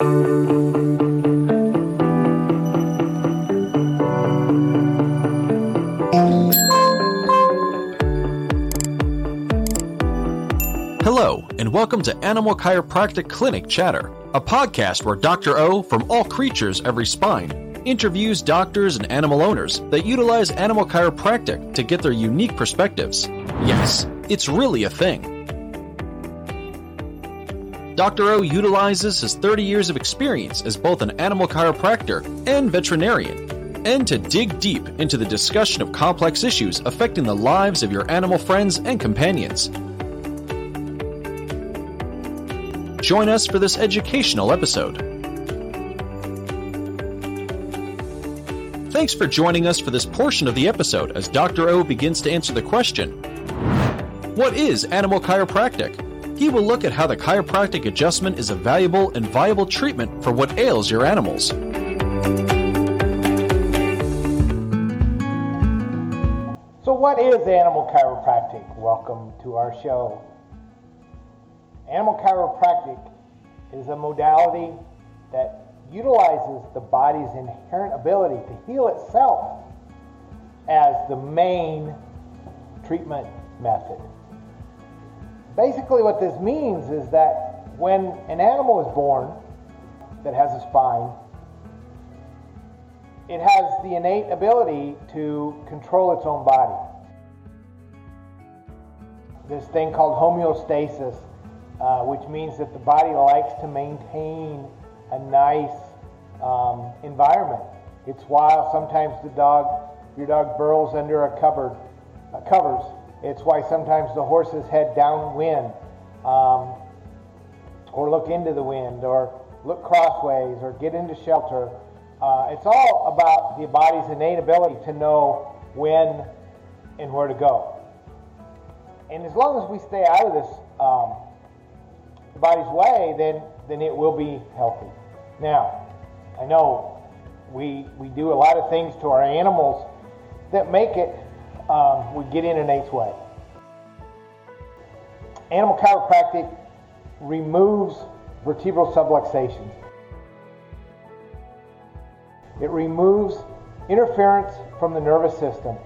Hello, and welcome to Animal Chiropractic Clinic Chatter, a podcast where Dr. O from All Creatures Every Spine interviews doctors and animal owners that utilize animal chiropractic to get their unique perspectives. Yes, it's really a thing. Dr. O utilizes his 30 years of experience as both an animal chiropractor and veterinarian, and to dig deep into the discussion of complex issues affecting the lives of your animal friends and companions. Join us for this educational episode. Thanks for joining us for this portion of the episode as Dr. O begins to answer the question What is animal chiropractic? He will look at how the chiropractic adjustment is a valuable and viable treatment for what ails your animals. So, what is animal chiropractic? Welcome to our show. Animal chiropractic is a modality that utilizes the body's inherent ability to heal itself as the main treatment method. Basically, what this means is that when an animal is born that has a spine, it has the innate ability to control its own body. This thing called homeostasis uh, which means that the body likes to maintain a nice um, environment. It's why sometimes the dog, your dog burrows under a cupboard, uh, covers. It's why sometimes the horses head downwind, um, or look into the wind, or look crossways, or get into shelter. Uh, it's all about the body's innate ability to know when and where to go. And as long as we stay out of this um, body's way, then then it will be healthy. Now, I know we we do a lot of things to our animals that make it um, we get in an eighth way. Animal chiropractic removes vertebral subluxations. It removes interference from the nervous system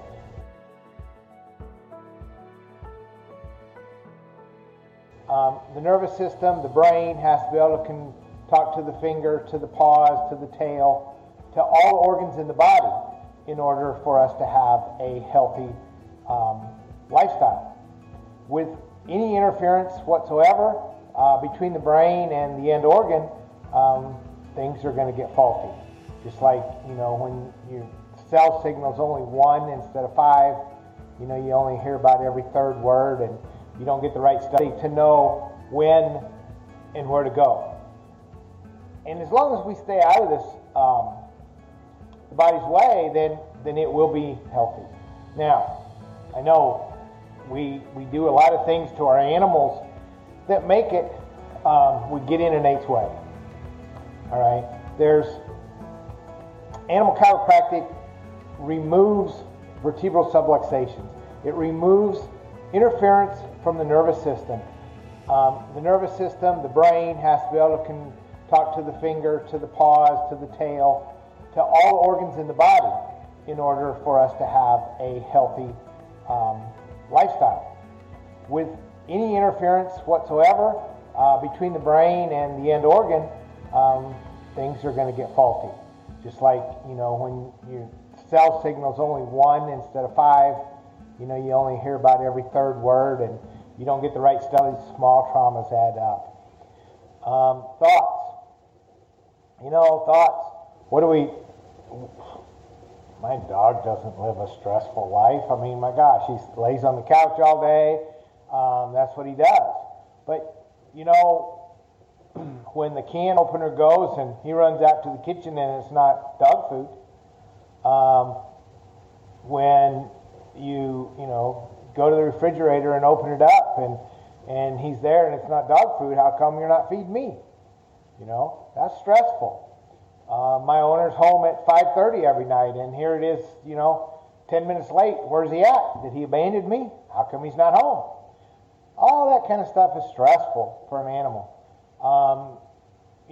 Um, the nervous system, the brain has to be able to can talk to the finger, to the paws, to the tail, to all the organs in the body in order for us to have a healthy um, lifestyle. With any interference whatsoever uh, between the brain and the end organ, um, things are going to get faulty. Just like, you know, when your cell signal is only one instead of five, you know, you only hear about every third word and you don't get the right study to know when and where to go. And as long as we stay out of this um, body's way, then then it will be healthy. Now, I know we we do a lot of things to our animals that make it um, we get in an eighth way. All right, there's animal chiropractic removes vertebral subluxations. It removes interference from the nervous system. Um, the nervous system, the brain has to be able to can talk to the finger, to the paws, to the tail, to all organs in the body in order for us to have a healthy um, lifestyle. With any interference whatsoever uh, between the brain and the end organ, um, things are going to get faulty. Just like, you know, when your cell signal is only one instead of five, you know, you only hear about every third word and you don't get the right studies, small traumas add up. Um, thoughts. You know, thoughts. What do we. My dog doesn't live a stressful life. I mean, my gosh, he lays on the couch all day. Um, that's what he does. But, you know, when the can opener goes and he runs out to the kitchen and it's not dog food, um, when you you know go to the refrigerator and open it up and and he's there and it's not dog food how come you're not feeding me you know that's stressful uh, my owner's home at 5.30 every night and here it is you know 10 minutes late where's he at did he abandon me how come he's not home all that kind of stuff is stressful for an animal um,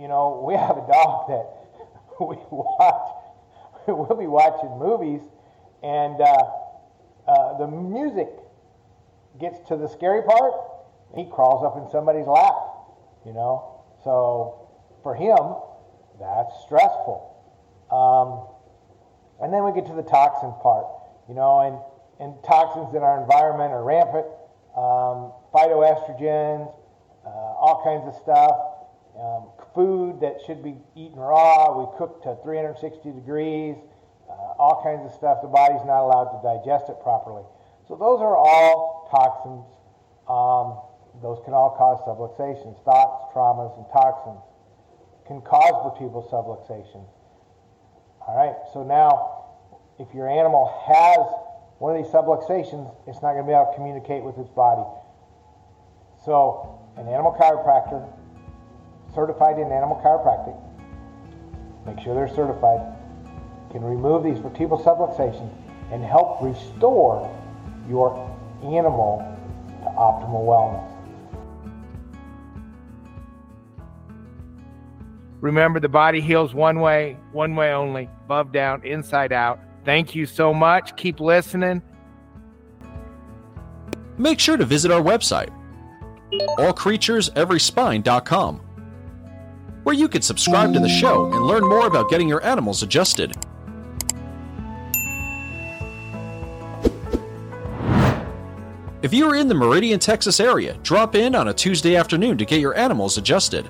you know we have a dog that we watch. We'll be watching movies, and uh, uh, the music gets to the scary part. He crawls up in somebody's lap, you know. So for him, that's stressful. Um, and then we get to the toxin part, you know, and, and toxins in our environment are rampant. Um, phytoestrogens, uh, all kinds of stuff. Um, food that should be eaten raw, we cook to 360 degrees, uh, all kinds of stuff. The body's not allowed to digest it properly. So those are all toxins. Um, those can all cause subluxations. Thoughts, traumas, and toxins can cause vertebral subluxation. All right, so now if your animal has one of these subluxations, it's not going to be able to communicate with its body. So an animal chiropractor, certified in animal chiropractic, make sure they're certified, can remove these vertebral subluxations and help restore your animal to optimal wellness. Remember, the body heals one way, one way only, above, down, inside out. Thank you so much. Keep listening. Make sure to visit our website, allcreatureseveryspine.com, where you can subscribe to the show and learn more about getting your animals adjusted. If you are in the Meridian, Texas area, drop in on a Tuesday afternoon to get your animals adjusted.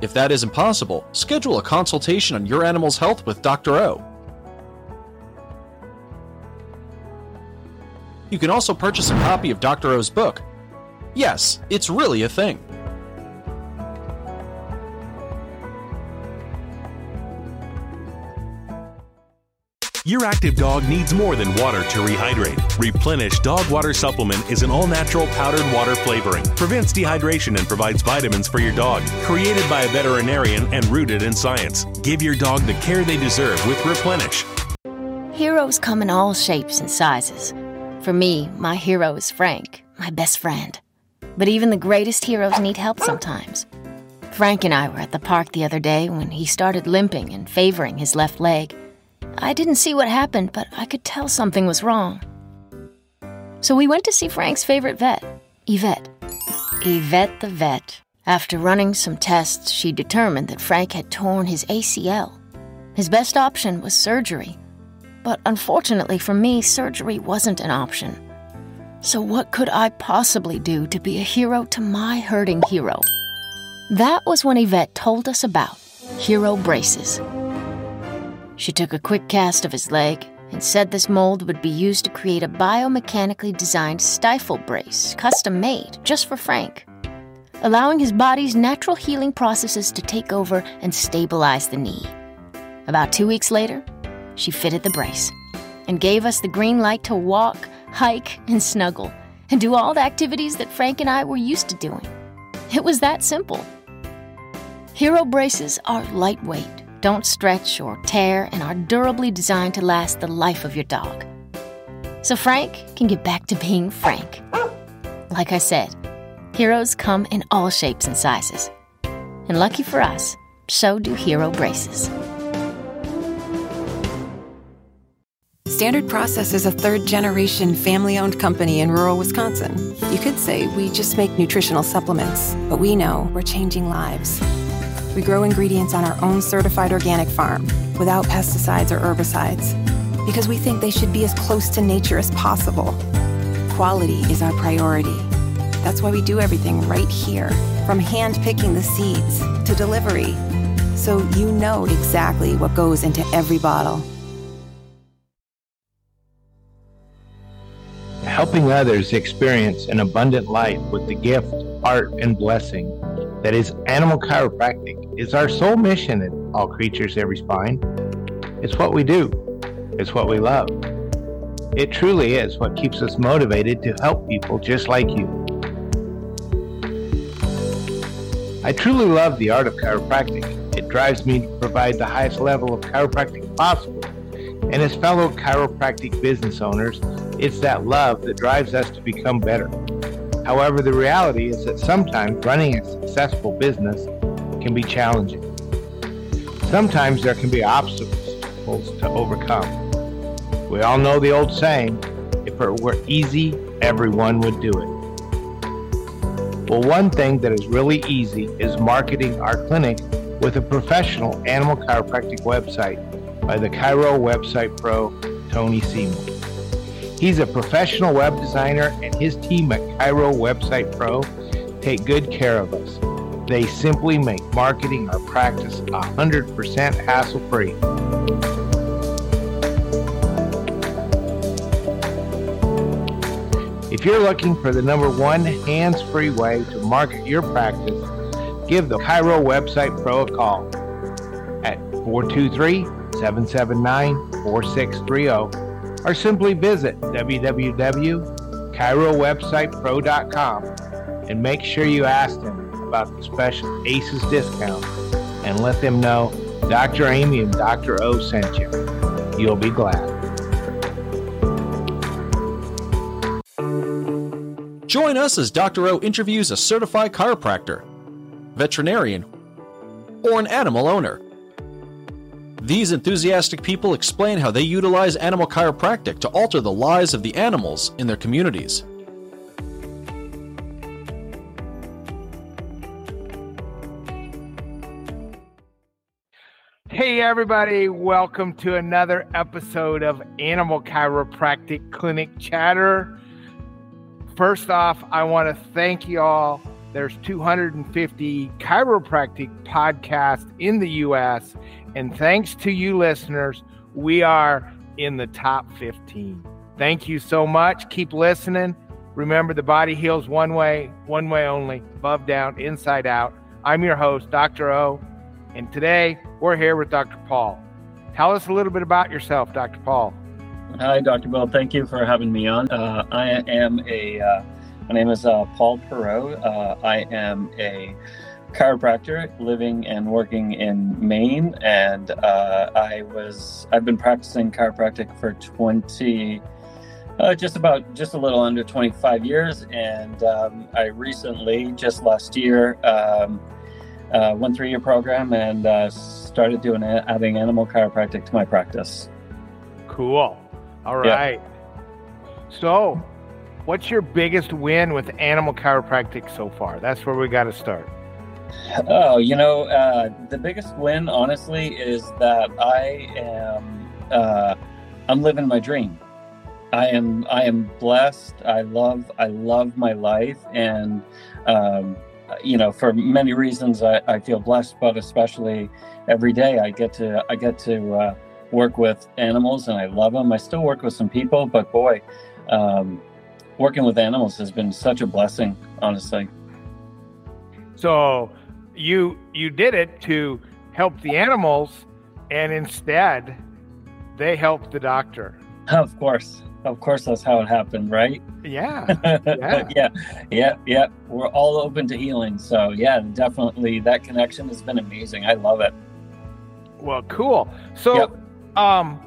If that isn't possible, schedule a consultation on your animal's health with Dr. O. You can also purchase a copy of Dr. O's book. Yes, it's really a thing. Your active dog needs more than water to rehydrate. Replenish Dog Water Supplement is an all natural powdered water flavoring, prevents dehydration, and provides vitamins for your dog. Created by a veterinarian and rooted in science. Give your dog the care they deserve with Replenish. Heroes come in all shapes and sizes. For me, my hero is Frank, my best friend. But even the greatest heroes need help sometimes. Frank and I were at the park the other day when he started limping and favoring his left leg. I didn't see what happened, but I could tell something was wrong. So we went to see Frank's favorite vet, Yvette. Yvette the vet. After running some tests, she determined that Frank had torn his ACL. His best option was surgery. But unfortunately for me, surgery wasn't an option. So, what could I possibly do to be a hero to my hurting hero? That was when Yvette told us about hero braces. She took a quick cast of his leg and said this mold would be used to create a biomechanically designed stifle brace, custom made just for Frank, allowing his body's natural healing processes to take over and stabilize the knee. About two weeks later, she fitted the brace and gave us the green light to walk, hike, and snuggle, and do all the activities that Frank and I were used to doing. It was that simple. Hero braces are lightweight don't stretch or tear, and are durably designed to last the life of your dog. So Frank can get back to being Frank. Like I said, heroes come in all shapes and sizes. And lucky for us, so do hero braces. Standard Process is a third generation family owned company in rural Wisconsin. You could say we just make nutritional supplements, but we know we're changing lives. We grow ingredients on our own certified organic farm without pesticides or herbicides because we think they should be as close to nature as possible. Quality is our priority. That's why we do everything right here, from hand picking the seeds to delivery, so you know exactly what goes into every bottle. Helping others experience an abundant life with the gift, art, and blessing that is animal chiropractic is our sole mission at All Creatures Every Spine. It's what we do. It's what we love. It truly is what keeps us motivated to help people just like you. I truly love the art of chiropractic. It drives me to provide the highest level of chiropractic possible. And as fellow chiropractic business owners, it's that love that drives us to become better. However, the reality is that sometimes running a successful business can be challenging. Sometimes there can be obstacles to overcome. We all know the old saying if it were easy, everyone would do it. Well, one thing that is really easy is marketing our clinic with a professional animal chiropractic website by the Chiro Website Pro, Tony Seymour. He's a professional web designer, and his team at Chiro Website Pro take good care of us. They simply make marketing our practice 100% hassle free. If you're looking for the number one hands free way to market your practice, give the Chiro Website Pro a call at 423 779 4630 or simply visit www.chirowebsitepro.com and make sure you ask them about the special ACES discount and let them know Dr. Amy and Dr. O sent you. You'll be glad. Join us as Dr. O interviews a certified chiropractor, veterinarian, or an animal owner. These enthusiastic people explain how they utilize animal chiropractic to alter the lives of the animals in their communities. Hey, everybody, welcome to another episode of Animal Chiropractic Clinic Chatter. First off, I want to thank you all. There's 250 chiropractic podcasts in the US, and thanks to you listeners, we are in the top 15. Thank you so much. Keep listening. Remember, the body heals one way, one way only, above, down, inside out. I'm your host, Dr. O, and today we're here with Dr. Paul. Tell us a little bit about yourself, Dr. Paul. Hi, Dr. Bill. Thank you for having me on. Uh, I am a, uh, my name is uh, Paul Perreault. Uh, I am a chiropractor living and working in Maine, and uh, I was, I've been practicing chiropractic for 20, uh, just about, just a little under 25 years. And um, I recently, just last year, um, uh, went through your program and uh, started doing adding animal chiropractic to my practice. Cool. All right. Yeah. So, what's your biggest win with animal chiropractic so far? That's where we got to start. Oh, you know, uh, the biggest win, honestly, is that I am uh, I'm living my dream. I am I am blessed. I love I love my life, and um, you know, for many reasons, I, I feel blessed, but especially every day I get to I get to uh, work with animals, and I love them. I still work with some people, but boy, um, working with animals has been such a blessing, honestly. So, you you did it to help the animals, and instead, they helped the doctor. Of course, of course, that's how it happened, right? Yeah. Yeah. yeah. Yeah. Yeah. We're all open to healing. So, yeah, definitely that connection has been amazing. I love it. Well, cool. So, yep. um,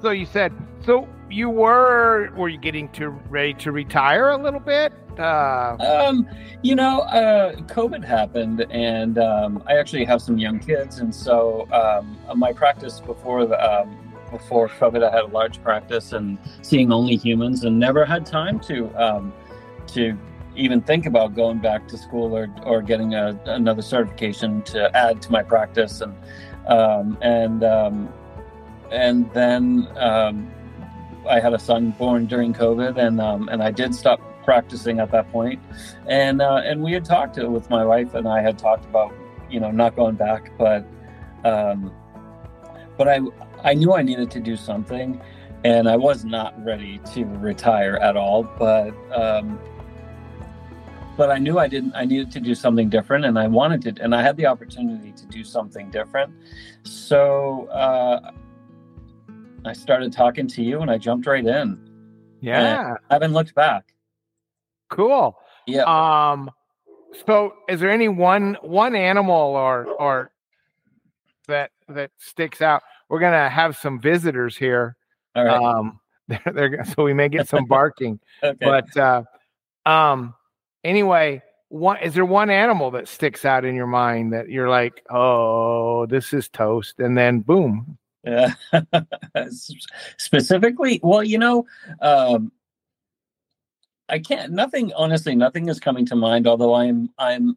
so you said, so you were, were you getting to ready to retire a little bit? Uh, um, you know, uh, COVID happened, and um, I actually have some young kids, and so um, my practice before the um, before COVID, I had a large practice and seeing only humans, and never had time to um, to even think about going back to school or or getting a, another certification to add to my practice, and um, and and then I had a son born during COVID, and and I did stop practicing at that point, and uh, and we had talked to, with my wife and I had talked about you know not going back, but um, but I I knew I needed to do something, and I was not ready to retire at all. But um, but I knew I didn't. I needed to do something different, and I wanted to, and I had the opportunity to do something different. So uh, I started talking to you, and I jumped right in. Yeah, I haven't looked back. Cool. Yeah. Um. So, is there any one one animal or or that that sticks out? we're gonna have some visitors here. All right. Um, they're, they're so we may get some barking. Okay. But uh, um, anyway, one is there one animal that sticks out in your mind that you're like, oh, this is toast, and then boom. Yeah. Specifically, well, you know, um, I can't. Nothing. Honestly, nothing is coming to mind. Although I'm, I'm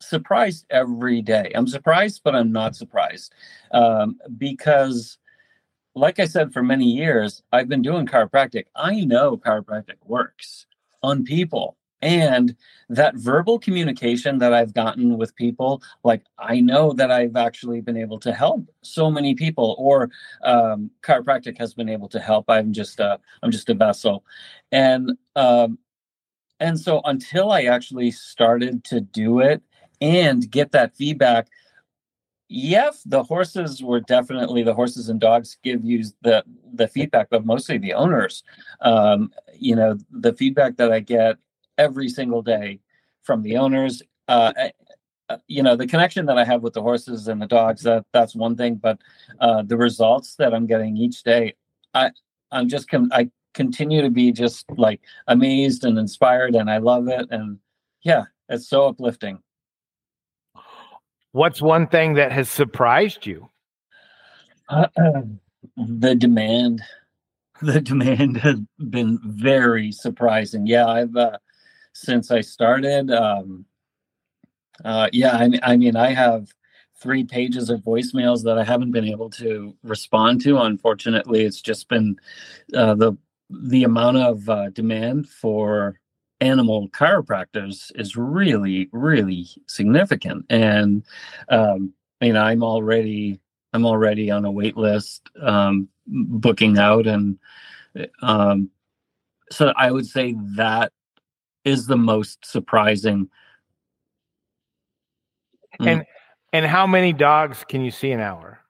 surprised every day. I'm surprised, but I'm not surprised um, because, like I said, for many years I've been doing chiropractic. I know chiropractic works on people and that verbal communication that i've gotten with people like i know that i've actually been able to help so many people or um, chiropractic has been able to help i'm just a i'm just a vessel and um, and so until i actually started to do it and get that feedback Yes, the horses were definitely the horses and dogs give you the the feedback, but mostly the owners. Um, you know, the feedback that I get every single day from the owners. Uh, uh, you know, the connection that I have with the horses and the dogs that that's one thing, but uh, the results that I'm getting each day, I I'm just com- I continue to be just like amazed and inspired, and I love it, and yeah, it's so uplifting. What's one thing that has surprised you? the demand the demand has been very surprising yeah i've uh, since I started. Um, uh, yeah, I, I mean, I have three pages of voicemails that I haven't been able to respond to. Unfortunately, it's just been uh, the the amount of uh, demand for animal chiropractors is really, really significant, and um, you know, I'm already I'm already on a wait list, um, booking out, and um, so I would say that is the most surprising. Mm. And and how many dogs can you see an hour?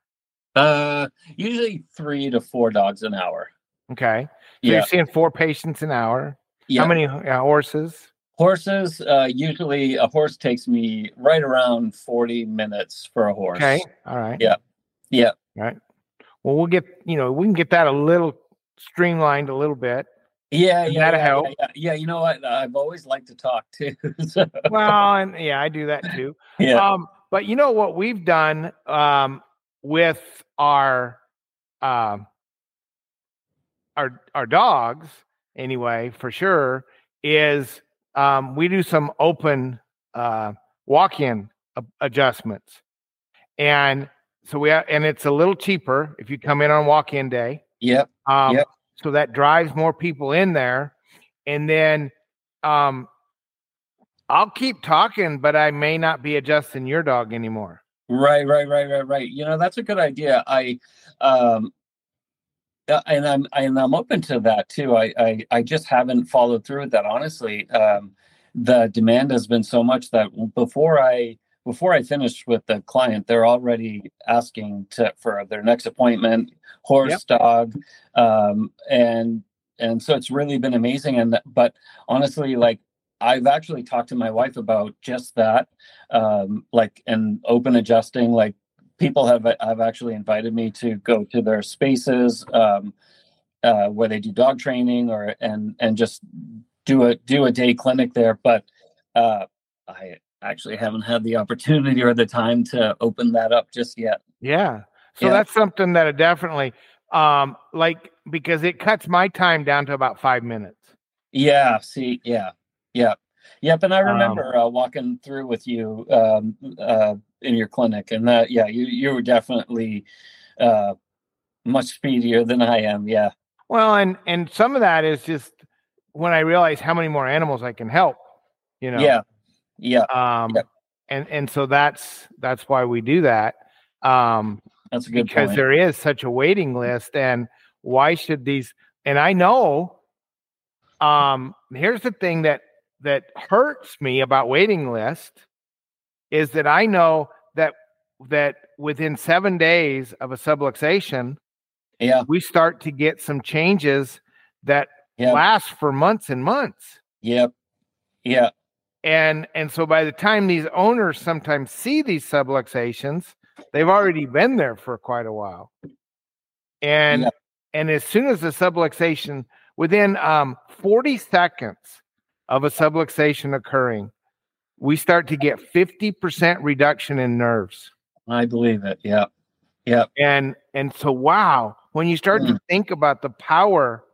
Uh, usually three to four dogs an hour. Okay, so yeah. you're seeing four patients an hour. Yeah. How many uh, horses? Horses, uh, usually a horse takes me right around 40 minutes for a horse. Okay. All right. Yeah. Yeah. All right. Well, we'll get, you know, we can get that a little streamlined a little bit. Yeah, yeah, that yeah, help? Yeah, yeah, you know what? I've always liked to talk too. so. Well, and yeah, I do that too. yeah. Um, but you know what we've done um, with our um, our our dogs anyway, for sure, is um, we do some open uh, walk-in adjustments, and so we have, and it's a little cheaper if you come in on walk-in day. Yep. Um, yep so that drives more people in there and then um i'll keep talking but i may not be adjusting your dog anymore right right right right right you know that's a good idea i um uh, and i'm and i'm open to that too I, I i just haven't followed through with that honestly um the demand has been so much that before i before I finish with the client, they're already asking to, for their next appointment, horse, yep. dog, um, and and so it's really been amazing. And but honestly, like I've actually talked to my wife about just that, um, like and open adjusting. Like people have have actually invited me to go to their spaces um, uh, where they do dog training or and and just do a do a day clinic there. But uh, I actually haven't had the opportunity or the time to open that up just yet. Yeah. So yeah. that's something that I definitely um like because it cuts my time down to about five minutes. Yeah. See, yeah. Yeah. Yep. And I um remember um, uh, walking through with you um uh in your clinic and that yeah, you you were definitely uh much speedier than I am. Yeah. Well, and and some of that is just when I realize how many more animals I can help, you know. Yeah. Yeah. Um, and and so that's that's why we do that. Um, that's a good because point. there is such a waiting list, and why should these? And I know. Um, here's the thing that that hurts me about waiting list is that I know that that within seven days of a subluxation, yeah, we start to get some changes that yep. last for months and months. Yep. Yeah and and so by the time these owners sometimes see these subluxations they've already been there for quite a while and yeah. and as soon as the subluxation, within um, 40 seconds of a subluxation occurring, we start to get 50% reduction in nerves. I believe it. Yep. Yep. And and so wow, when you start mm. to think about the power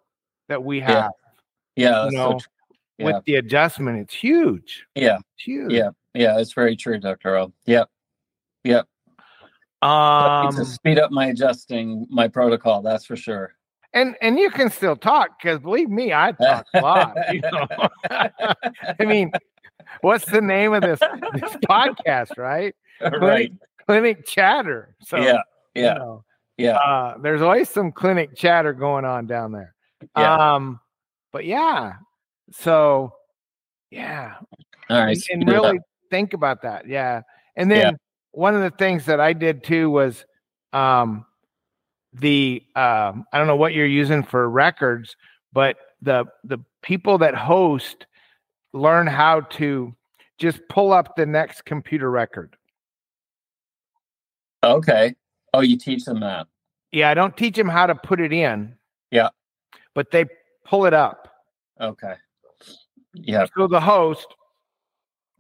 that we have, yeah, yeah you know, so yeah. with the adjustment, it's huge. Yeah, it's huge. Yeah, yeah, it's very true, Doctor O. Yep, yep. Um, to speed up my adjusting my protocol, that's for sure. And and you can still talk because believe me, I talk a lot. You know? I mean, what's the name of this this podcast, right? Right. Clinic, clinic chatter. So yeah, yeah, you know, yeah. Uh, there's always some clinic chatter going on down there. Yeah. Um, but yeah, so yeah. All right. And, and really think about that. Yeah. And then yeah. one of the things that I did too was um the um I don't know what you're using for records, but the the people that host learn how to just pull up the next computer record. Okay. Oh, you teach them that. Yeah, I don't teach them how to put it in. Yeah. But they pull it up. Okay. Yeah. So the host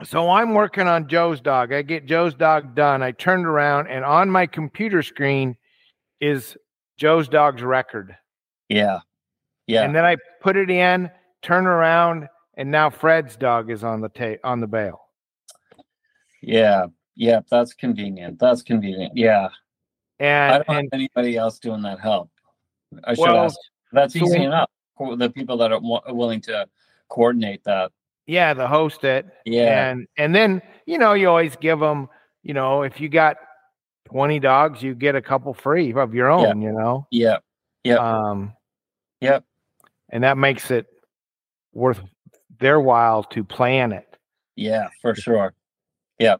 so I'm working on Joe's dog. I get Joe's dog done. I turned around and on my computer screen is Joe's dog's record. Yeah. Yeah. And then I put it in, turn around, and now Fred's dog is on the ta- on the bail. Yeah. Yeah. That's convenient. That's convenient. Yeah. And I don't and, have anybody else doing that help. I should Well, ask. That's so easy when- enough. The people that are wa- willing to coordinate that. yeah, the host it. Yeah. And and then you know you always give them. You know, if you got twenty dogs, you get a couple free of your own. You know. Yeah. Yep. Um. Yep. And that makes it worth their while to plan it. Yeah, for sure. Yeah.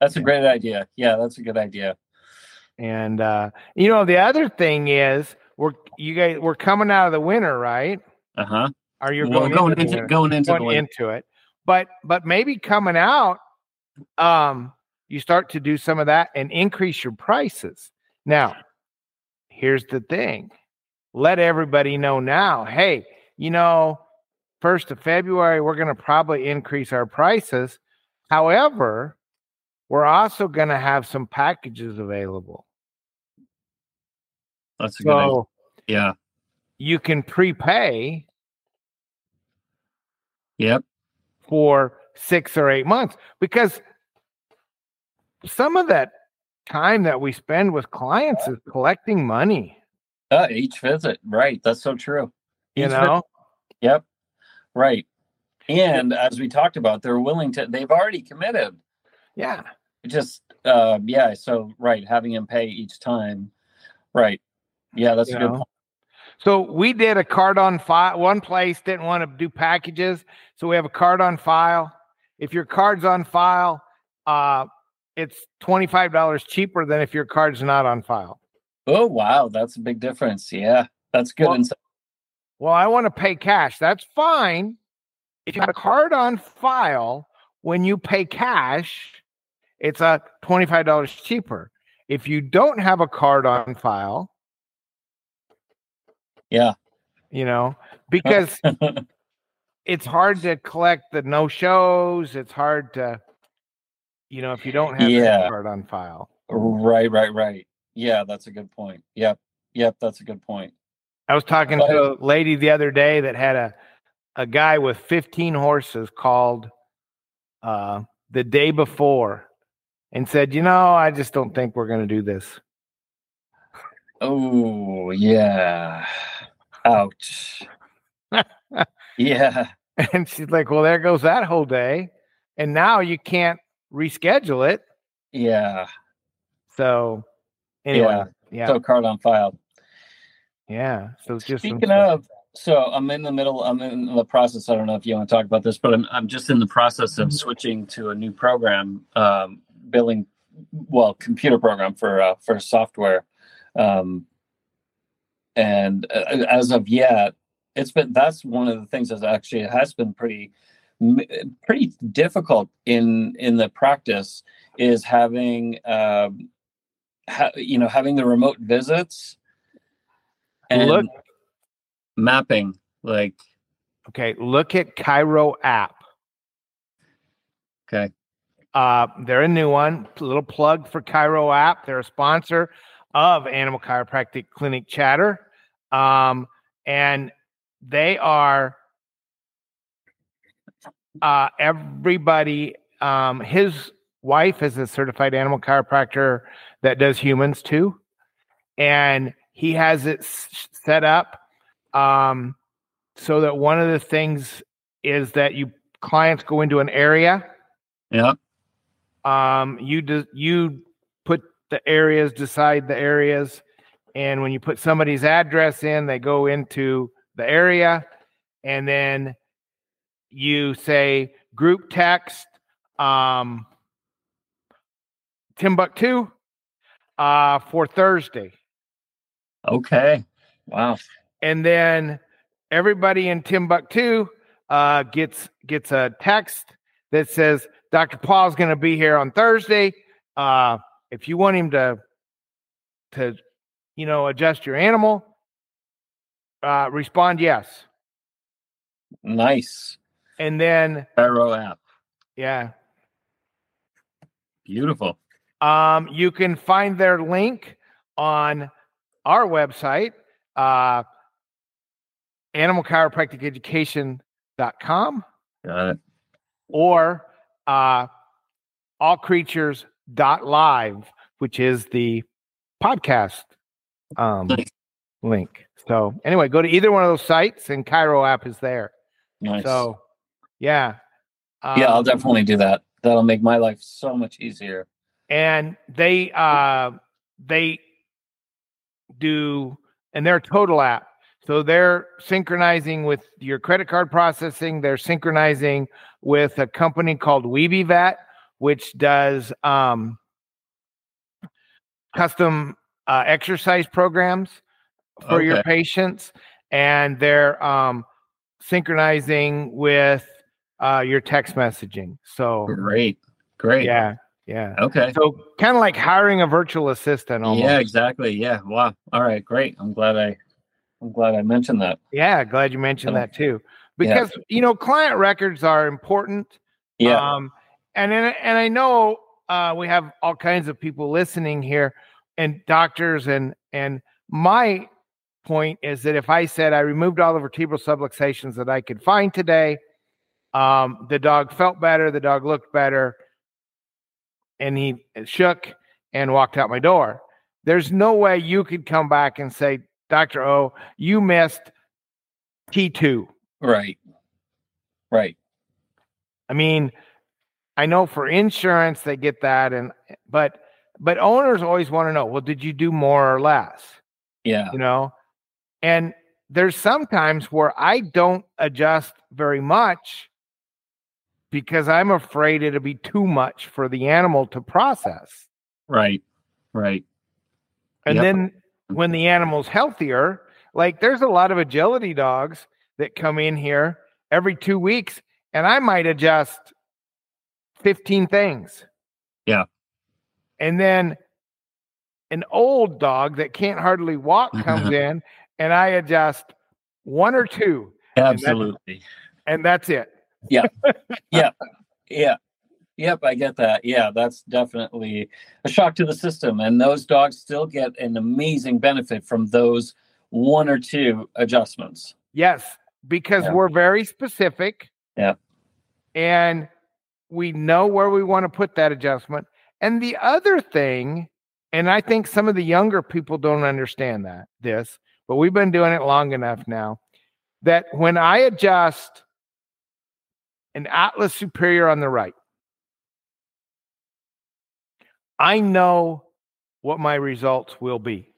That's a Yeah. great idea. Yeah, that's a good idea. And uh, you know, the other thing is we're you guys we're coming out of the winter, right? Uh huh. Are you Well, going, going into, into going into going into it? But but maybe coming out, um, you start to do some of that and increase your prices. Now, here's the thing: let everybody know now. Hey, you know, first of February, we're going to probably increase our prices. However, we're also going to have some packages available. That's a good idea. So Yeah. you can prepay Yep. for six or eight months because some of that time that we spend with clients is collecting money, Uh, each visit. Right. That's so true. you Each visit- know? Yep. Right. And as we talked about, they're willing to, they've already committed. Yeah. Just, uh, yeah. So, right. Having them pay each time. Right. Yeah. That's You a good know? point. So we did a card on file. One place didn't want to do packages. So we have a card on file. If your card's on file, uh, it's $25 cheaper than if your card's not on file. Oh, wow. That's a big difference. Yeah. That's good. Well- insight. Well, I want to pay cash. That's fine. If you have a card on file, when you pay cash, it's a $25 cheaper. If you don't have a card on file, Yeah. you know, because it's hard to collect the no shows. It's hard to, you know, if you don't have Yeah. card on file. right. Right. Right. Yeah. That's a good point. Yep. Yep. That's a good point. I was talking But- to a lady the other day that had a, a guy with 15 horses called uh, the day before and said, You know, I just don't think we're going to do this. Oh, yeah. Ouch. yeah. And she's like, Well, there goes that whole day. And now you can't reschedule it. Yeah. So, anyway, yeah. So card on file. yeah. So, just Speaking of, so I'm in the middle. I'm in the process. I don't know if you want to talk about this, but I'm I'm just in the process of switching to a new program, um, billing, well, computer program for uh, for software, um, and uh, as of yet, it's been that's one of the things that actually has been pretty pretty difficult in in the practice is having um, ha- you know having the remote visits And Look- mapping, like Okay, look at Chiro app. okay, Uh, they're a new one. A little plug for Chiro app. They're a sponsor of Animal Chiropractic Clinic Chatter. Um, and they are uh, everybody. Um, his wife is a certified animal chiropractor that does humans too. And he has it s- set up um, so that one of the things is that you clients go into an area yeah, um you do, you put the areas decide the areas and when you put somebody's address in they go into the area and then you say group text um timbuktu uh for thursday okay, wow, and then everybody in Timbuktu uh, gets gets a text that says Dr. Paul's going to be here on Thursday. Uh, if you want him to to you know adjust your animal, uh, respond yes, nice. And then Arrow app, yeah, beautiful. um, you can find their link on our website. Uh, animalchiropracticeducation.com Got it. or uh, allcreatures.live, which is the podcast um, Nice. link. So, anyway, go to either one of those sites, and Chiro app is there. Nice. So, yeah. yeah, I'll Um, definitely do that. That'll make my life so much easier. and they uh they do and they're a total app so they're synchronizing with your credit card processing they're synchronizing with a company called Weeby Vet which does um custom uh, exercise programs for your patients and they're um synchronizing with uh your text messaging so Great, great. yeah yeah Okay. so kind of like hiring a virtual assistant almost. Yeah, exactly. Yeah. Wow. All right. Great. I'm glad I, I'm glad I mentioned that. Yeah, glad you mentioned Oh. that too. Yeah. Because you know, client records are important. Yeah. Um, and and I know uh, we have all kinds of people listening here, and doctors, and and my point is that if I said I removed all the vertebral subluxations that I could find today, um, the dog felt better, the dog looked better, and he shook and walked out my door. There's no way you could come back and say, Doctor O, you missed T2. right. Right. I mean, I know for insurance they get that and but but owners always want to know, well, did you do more or less? Yeah. You know? And there's sometimes where I don't adjust very much because I'm afraid it'll be too much for the animal to process. Right. Right. And Yep. then when the animal's healthier, like there's a lot of agility dogs that come in here every two weeks, and I might adjust 15 things. Yeah. And then an old dog that can't hardly walk comes in, and I adjust one or two, Absolutely. and that's it. Yeah. Yeah yeah Yep, I get that. Yeah, that's definitely a shock to the system. And those dogs still get an amazing benefit from those one or two adjustments. Yes, because Yeah. we're very specific. Yeah. And we know where we want to put that adjustment. And the other thing, and I think some of the younger people don't understand that this, but we've been doing it long enough now that when I adjust an Atlas Superior on the right, I know what my results will be.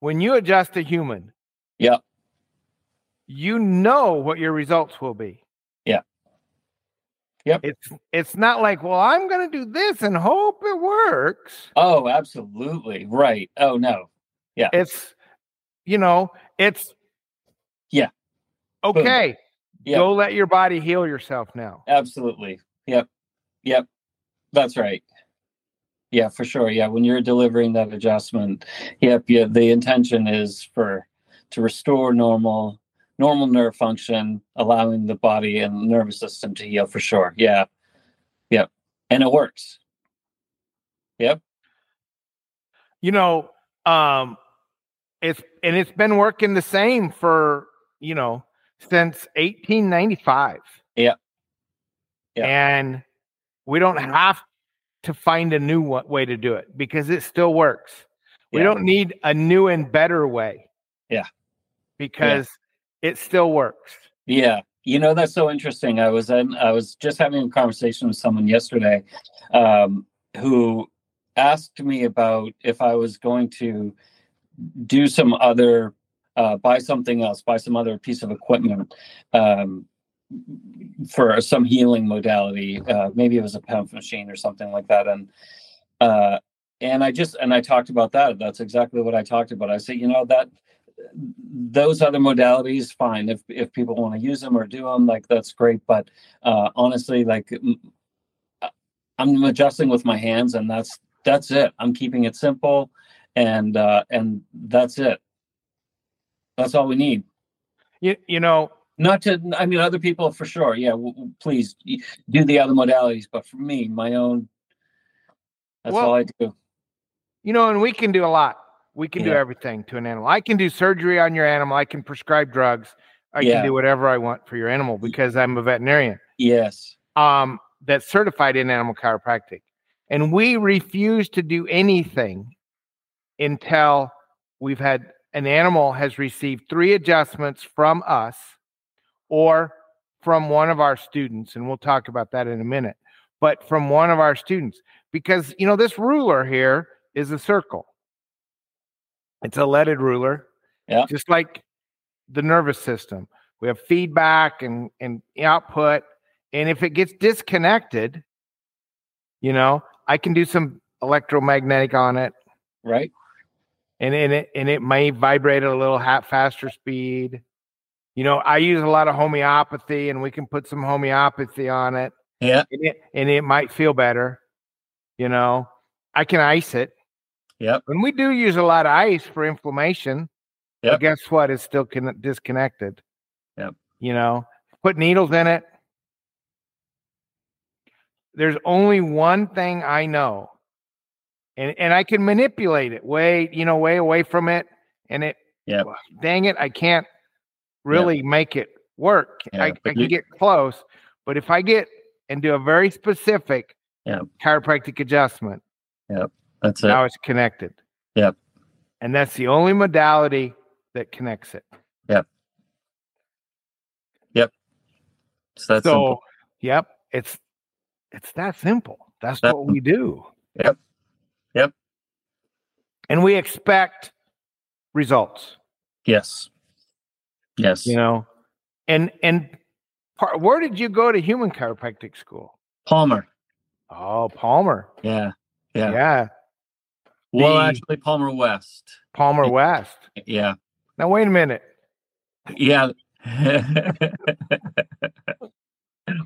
When you adjust a human, Yep. you know what your results will be. Yeah. Yep. It's it's not like, well, I'm going to do this and hope it works. Oh, absolutely. Right. Oh, no. Yeah. It's you know, it's Yeah. Okay. Yep. Go let your body heal yourself now. Absolutely. Yep. Yep. That's right. yeah, for sure. Yeah, when you're delivering that adjustment, yep, yeah, the intention is for to restore normal normal nerve function, allowing the body and nervous system to heal for sure. Yeah. Yep. And it works. Yep. You know, um it's and it's been working the same for, you know, since 1895. Yeah. Yeah. And we don't have to find a new way to do it because it still works. We Yeah. don't need a new and better way. Yeah. Because it still works. Yeah. You know, that's so interesting. I was in, I was just having a conversation with someone yesterday um, who asked me about if I was going to do some other, uh, buy something else, buy some other piece of equipment um, for some healing modality. Uh, maybe it was a pump machine or something like that. And, uh, and I just, and I talked about that. That's exactly what I talked about. I said, you know, that those other modalities fine if if people want to use them or do them like that's great but uh honestly like uh, i'm adjusting with my hands and that's that's it i'm keeping it simple and uh and that's it that's all we need You you know, not to i mean other people for sure yeah w- please do the other modalities but for me my own that's Well, all i do you know, and we can do a lot. We can do everything to an animal. I can do surgery on your animal. I can prescribe drugs. I Yeah. can do whatever I want for your animal because I'm a veterinarian. yes um, that's certified in animal chiropractic. And we refuse to do anything until we've had an animal has received three adjustments from us or from one of our students. And we'll talk about that in a minute. But from one of our students, because, you know, this ruler here is a circle, it's a leaded ruler. Yeah. Just like the nervous system. We have feedback and, and output. And if it gets disconnected, you know, I can do some electromagnetic on it right and, and it and it may vibrate at a little half faster speed. You know, I use a lot of homeopathy and we can put some homeopathy on it yeah and it, and it might feel better. You know, I can ice it. Yep. And we do use a lot of ice for inflammation. But guess what? It's still con- disconnected. Yep. You know, put needles in it. There's only one thing I know, and and I can manipulate it way, you know, way away from it, and it. Yep. Dang it, I can't really make it work. Yeah, I, I can you- get close, but if I get and do a very specific Yep. chiropractic adjustment, yeah, that's it now it's connected. Yep. And that's the only modality that connects it. Yep. Yep. So that's so, simple. yep, it's it's that simple. That's That- what we do. Yep. Yep. And we expect results, yes yes you know. And and par- where did you go to human chiropractic school? palmer Oh, Palmer. yeah Yeah. yeah well The- actually palmer west Palmer West. yeah Now wait a minute. yeah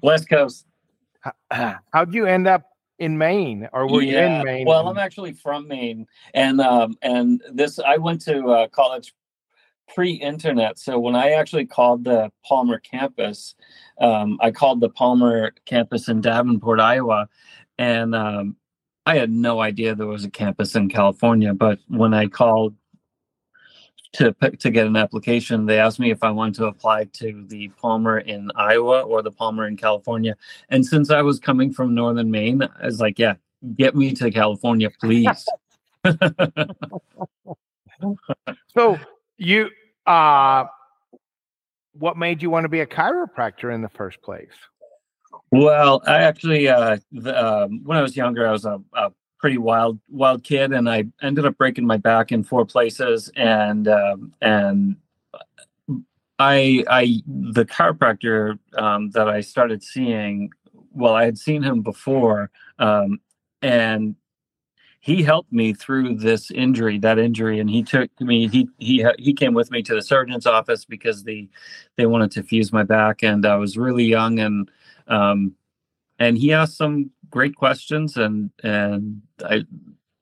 west coast How'd you end up in Maine or were you in Maine? Well, I'm actually from Maine, and um, and this I went to uh, college pre-internet. So when I actually called the Palmer campus, um, I called the Palmer campus in Davenport, Iowa, and um, I had no idea there was a campus in California. But when I called to pick, to get an application, they asked me if I wanted to apply to the Palmer in Iowa or the Palmer in California. And since I was coming from northern Maine, I was like, yeah, get me to California, please. So you uh what made you want to be a chiropractor in the first place? well, I actually, uh, the, um, when I was younger, I was a, a pretty wild, wild kid, and I ended up breaking my back in four places, and um, and I, I, the chiropractor um, that I started seeing, well, I had seen him before, um, and he helped me through this injury, that injury, and he took me. He he he came with me to the surgeon's office because the they wanted to fuse my back, and I was really young, and um, and he asked some great questions, and and I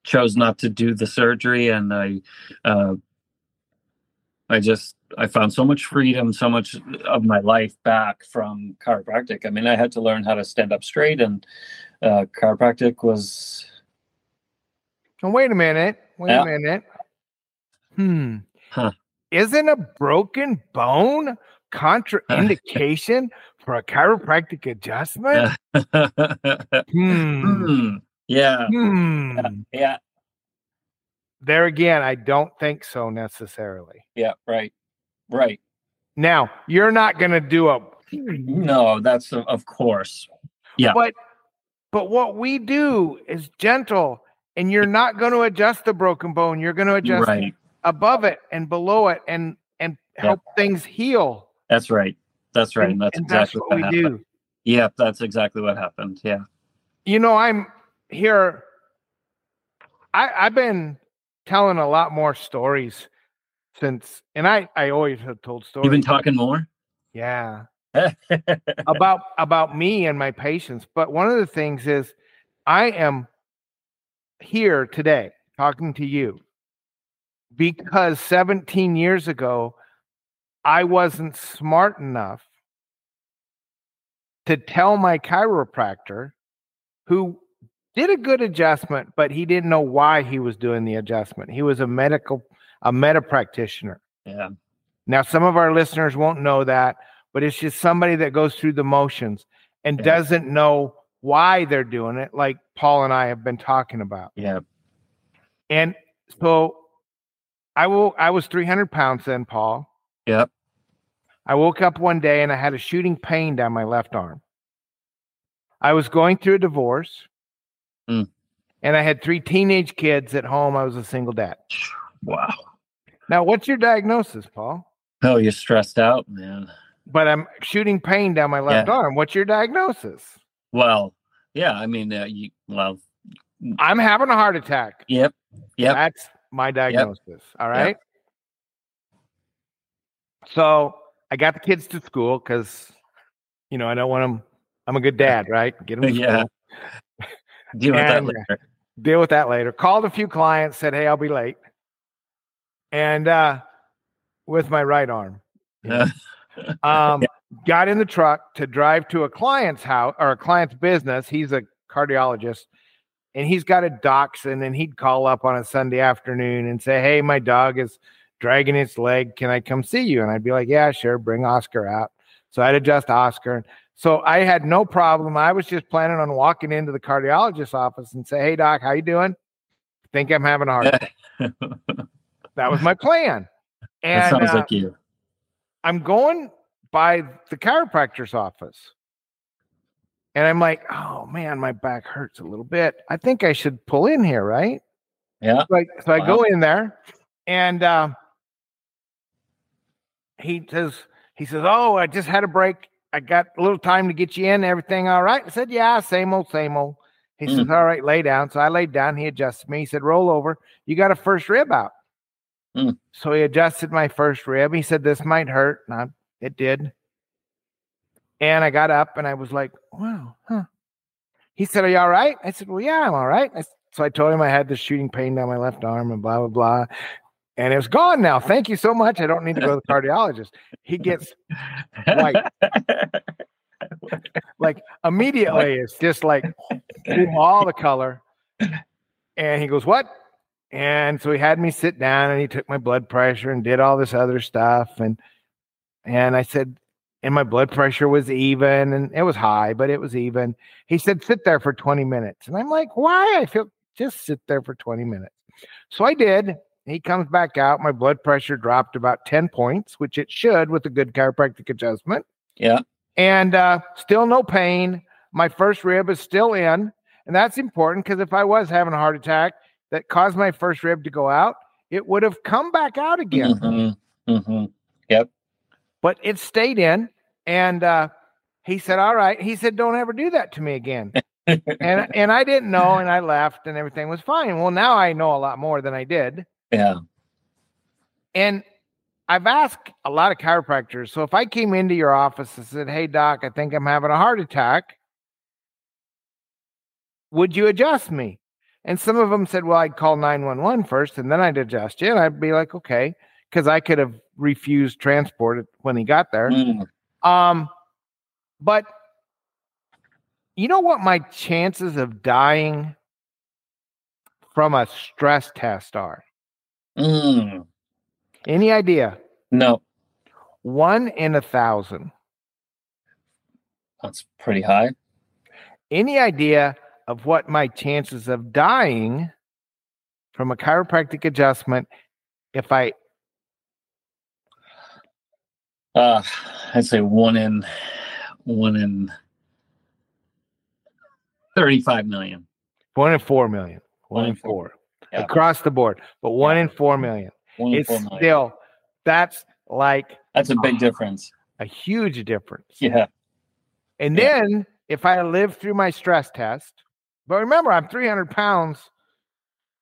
chose not to do the surgery, and I uh, I just I found so much freedom, so much of my life back from chiropractic. I mean, I had to learn how to stand up straight, and uh, chiropractic was. Oh, wait a minute. Wait Yeah. a minute. Hmm. Huh. Isn't a broken bone contraindication for a chiropractic adjustment? Hmm. Hmm. Yeah, Hmm. yeah, There again, I don't think so necessarily. yeah. Right, right. Now, you're not going to do a No, that's of- of course. Yeah. But but what we do is gentle and you're not going to adjust the broken bone. You're going to adjust Right. above it and below it and and help things heal. That's right. That's right. And, that's and that's exactly what what, we happened. do. Yep, that's exactly what happened. Yeah. You know, I'm here I I've been telling a lot more stories since and I I always have told stories. You've been talking more? Yeah. about about me and my patients but one of the things is i am here today talking to you because 17 years ago i wasn't smart enough to tell my chiropractor who did a good adjustment but he didn't know why he was doing the adjustment he was a medical a meta practitioner yeah. now, some of our listeners won't know that, but it's just somebody that goes through the motions and Yeah. doesn't know why they're doing it, like Paul and I have been talking about. Yeah. And so I will I was 300 pounds then, Paul. Yep. I woke up one day and I had a shooting pain down my left arm. I was going through a divorce. Mm. And I had three teenage kids at home. I was a single dad. Wow. Now, what's your diagnosis, Paul? Oh, you're stressed out, man. But I'm shooting pain down my left Yeah. arm. What's your diagnosis? Well, yeah. I mean, uh, you, well, I'm having a heart attack. yep. Yep. That's my diagnosis. All right. So I got the kids to school because, you know, I don't want them. I'm a good dad, right? Get them to Yeah. school. Deal with that later. Deal with that later. Called a few clients, said, "Hey, I'll be late," and uh, with my right arm, um, got in the truck to drive to a client's house or a client's business. He's a cardiologist, and he's got a dachshund, and then he'd call up on a Sunday afternoon and say, "Hey, my dog is dragging its leg. Can I come see you?" And I'd be like, "Yeah, sure. Bring Oscar out." So I'd adjust Oscar. So I had no problem. I was just planning on walking into the cardiologist's office and say, "Hey, doc, how you doing? Think I'm having a heart attack." that was my plan. that And sounds uh, like you. I'm going by the chiropractor's office. And I'm like, oh man, my back hurts a little bit. I think I should pull in here, right? Yeah. Like, so I go in there and uh, he says, he says, Oh, I just had a break. I got a little time to get you in. Everything all right? I said, Yeah, same old, same old. He Mm. says, All right, lay down. So I laid down. He adjusted me. He said, Roll over. You got a first rib out. Mm. So he adjusted my first rib. He said, This might hurt. And I, it did. And I got up and I was like, Wow, huh. He said, Are you all right? I said, Well, yeah, I'm all right. I so I told him I had this shooting pain down my left arm and blah, blah, blah. And it was gone now. Thank you so much. I don't need to go to the cardiologist. He gets like like immediately, it's just like all the color. And he goes, What? And so he had me sit down and he took my blood pressure and did all this other stuff. And and I said, and my blood pressure was even and it was high, but it was even. He said, sit there for 20 minutes. And I'm like, why? I feel just sit there for 20 minutes. So I did. He comes back out. My blood pressure dropped about 10 points, which it should with a good chiropractic adjustment. yeah. And uh, still no pain. My first rib is still in. And that's important because if I was having a heart attack that caused my first rib to go out, it would have come back out again Mhm, mhm. but it stayed in. And uh, he said, "All right." He said, "Don't ever do that to me again." and and I didn't know, and I left, and everything was fine. Well, now I know a lot more than I did, Yeah. and I've asked a lot of chiropractors. So if I came into your office and said, "Hey, doc, I think I'm having a heart attack," would you adjust me? And some of them said, well, I'd call 911 first and then I'd adjust you. And I'd be like, okay, because I could have refused transport when he got there. Mm. Um, but you know what my chances of dying from a stress test are? Mm. Any idea? No, One in a thousand. that's pretty high. Any idea of what my chances of dying from a chiropractic adjustment if I Uh, I'd say one in one in thirty-five million. one in four million, one, One in in four. four, Yeah. across the board, but one Yeah. in four million. One It's four million. still that's like That's a big difference. a huge difference. Yeah. And Yeah. then if I live through my stress test, but remember, I'm 300 pounds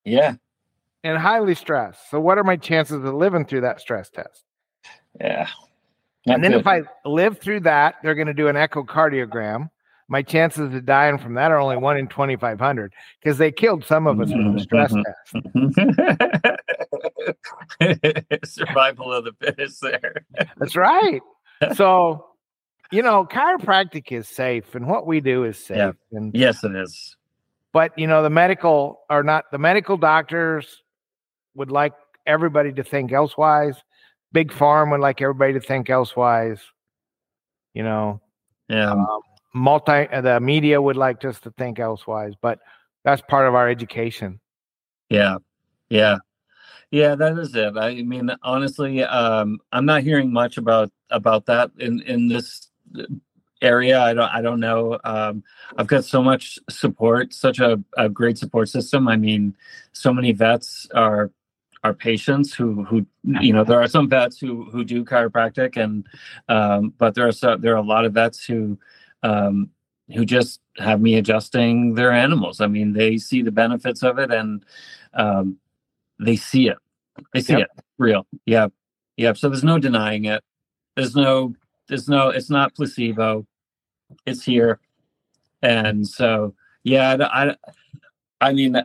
Yeah. and highly stressed. So, what are my chances of living through that stress test? Yeah. and then if I live through that, they're going to do an echocardiogram. My chances of dying from that are only one in 2,500 because they killed some of us with the stress test. survival of the fittest there. That's right. So, you know, chiropractic is safe and what we do is safe. Yeah. And yes, it is. but you know the medical are not the medical doctors would like everybody to think elsewise big farm would like everybody to think elsewise you know Yeah. um, multi uh, the media would like us to think elsewise but that's part of our education Yeah. Yeah. Yeah, that is it. I mean, honestly, um, I'm not hearing much about about that in in this area. I don't I don't know. Um, I've got so much support, such a, a great support system. I mean, so many vets are are patients who who you know there are some vets who who do chiropractic and um, but there are so there are a lot of vets who um, who just have me adjusting their animals. I mean, they see the benefits of it and um, they see it. They see Yep. it real. Yeah, yeah. So there's no denying it. There's no. There's no. It's not placebo. It's here, and so yeah. I. I, I mean,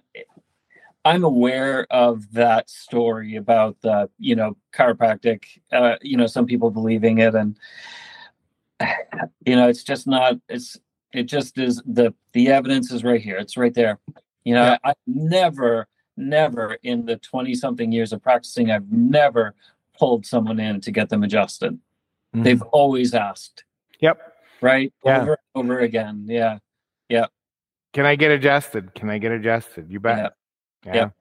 I'm aware of that story about the you know chiropractic. Uh, you know, some people believing it, and you know, it's just not. It's it just is the the evidence is right here. It's right there. You know, Yeah. I, I've never, never in the twenty something years of practicing, I've never pulled someone in to get them adjusted. Mm-hmm. They've always asked, yep right? Yeah. Over and over again. Yeah. Yeah. Can i get adjusted can i get adjusted you bet Yeah. Yep.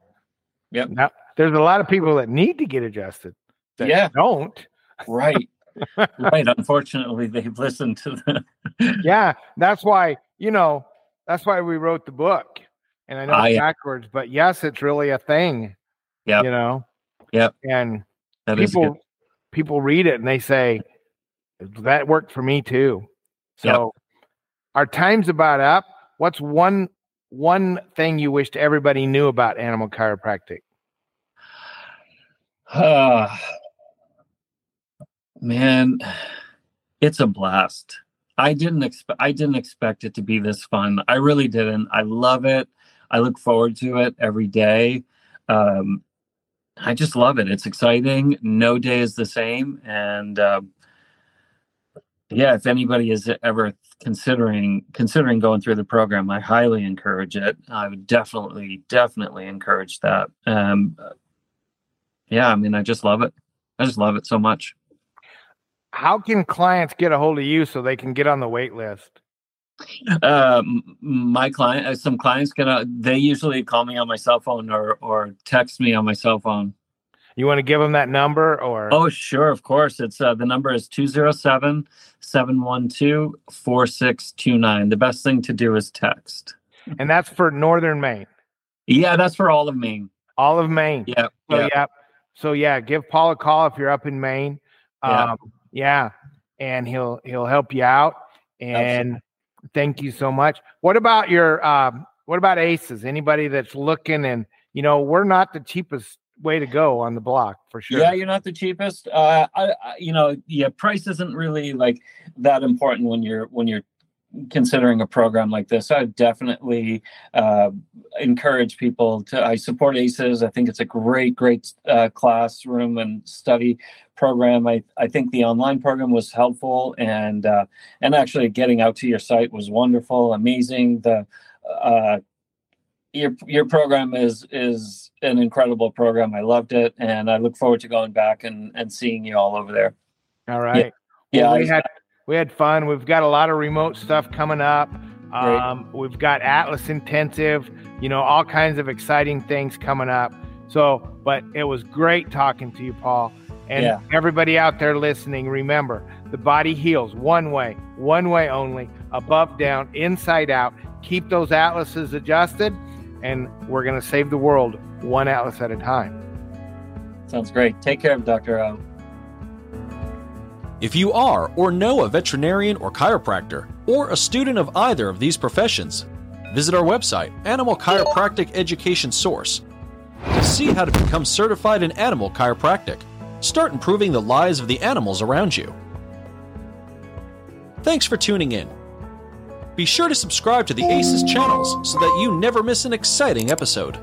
Yep. Now, there's a lot of people that need to get adjusted that Yeah. don't Right. Right. Unfortunately, they've listened to the. yeah that's why you know that's why we wrote the book and i know I- it's backwards but yes it's really a thing Yeah, you know Yep. and That people people read it and they say that worked for me too so our time's about up what's one one thing you wished everybody knew about animal chiropractic Ah, man, it's a blast. I didn't expect I didn't expect it to be this fun. I really didn't. I love it. I look forward to it every day. Um, I just love it. It's exciting. No day is the same. And um, yeah, if anybody is ever considering considering going through the program, I highly encourage it. I would definitely, definitely encourage that. Um, yeah, I mean, I just love it. I just love it so much. How can clients get a hold of you so they can get on the wait list Um, my client, uh, some clients can, uh, they usually call me on my cell phone or or text me on my cell phone. you want to give them that number or Oh, sure, of course. It's uh, the number is 207 712 4629. The best thing to do is text. and that's for northern maine Yeah, that's for all of Maine. all of maine Yeah, So yeah, yeah. So yeah, give Paul a call if you're up in Maine. Um, yeah, and he'll he'll help you out. And thank you so much. What about your um what about ACES? Anybody that's looking and you know, we're not the cheapest way to go on the block for sure. Yeah, you're not the cheapest. Uh, I, I, you know, yeah, price isn't really like that important when you're when you're considering a program like this, I definitely uh, encourage people to. I support ACES. I think it's a great, great uh, classroom and study program. I, I think the online program was helpful, and uh, and actually getting out to your site was wonderful, amazing. The uh, your your program is is an incredible program. I loved it, and I look forward to going back and and seeing you all over there. All right. Yeah, Well, I- we had we had fun. We've got a lot of remote stuff coming up. Um, we've got Atlas Intensive. You know, all kinds of exciting things coming up. So, but it was great talking to you, Paul. And Yeah. everybody out there listening, remember the body heals one way, one way only, above, down, inside out. Keep those atlases adjusted, and we're going to save the world one atlas at a time. Sounds great. Take care, Doctor O. If you are or know a veterinarian or chiropractor, or a student of either of these professions, visit our website, Animal Chiropractic Education Source, to see how to become certified in animal chiropractic. Start improving the lives of the animals around you. Thanks for tuning in. Be sure to subscribe to the ACES channels so that you never miss an exciting episode.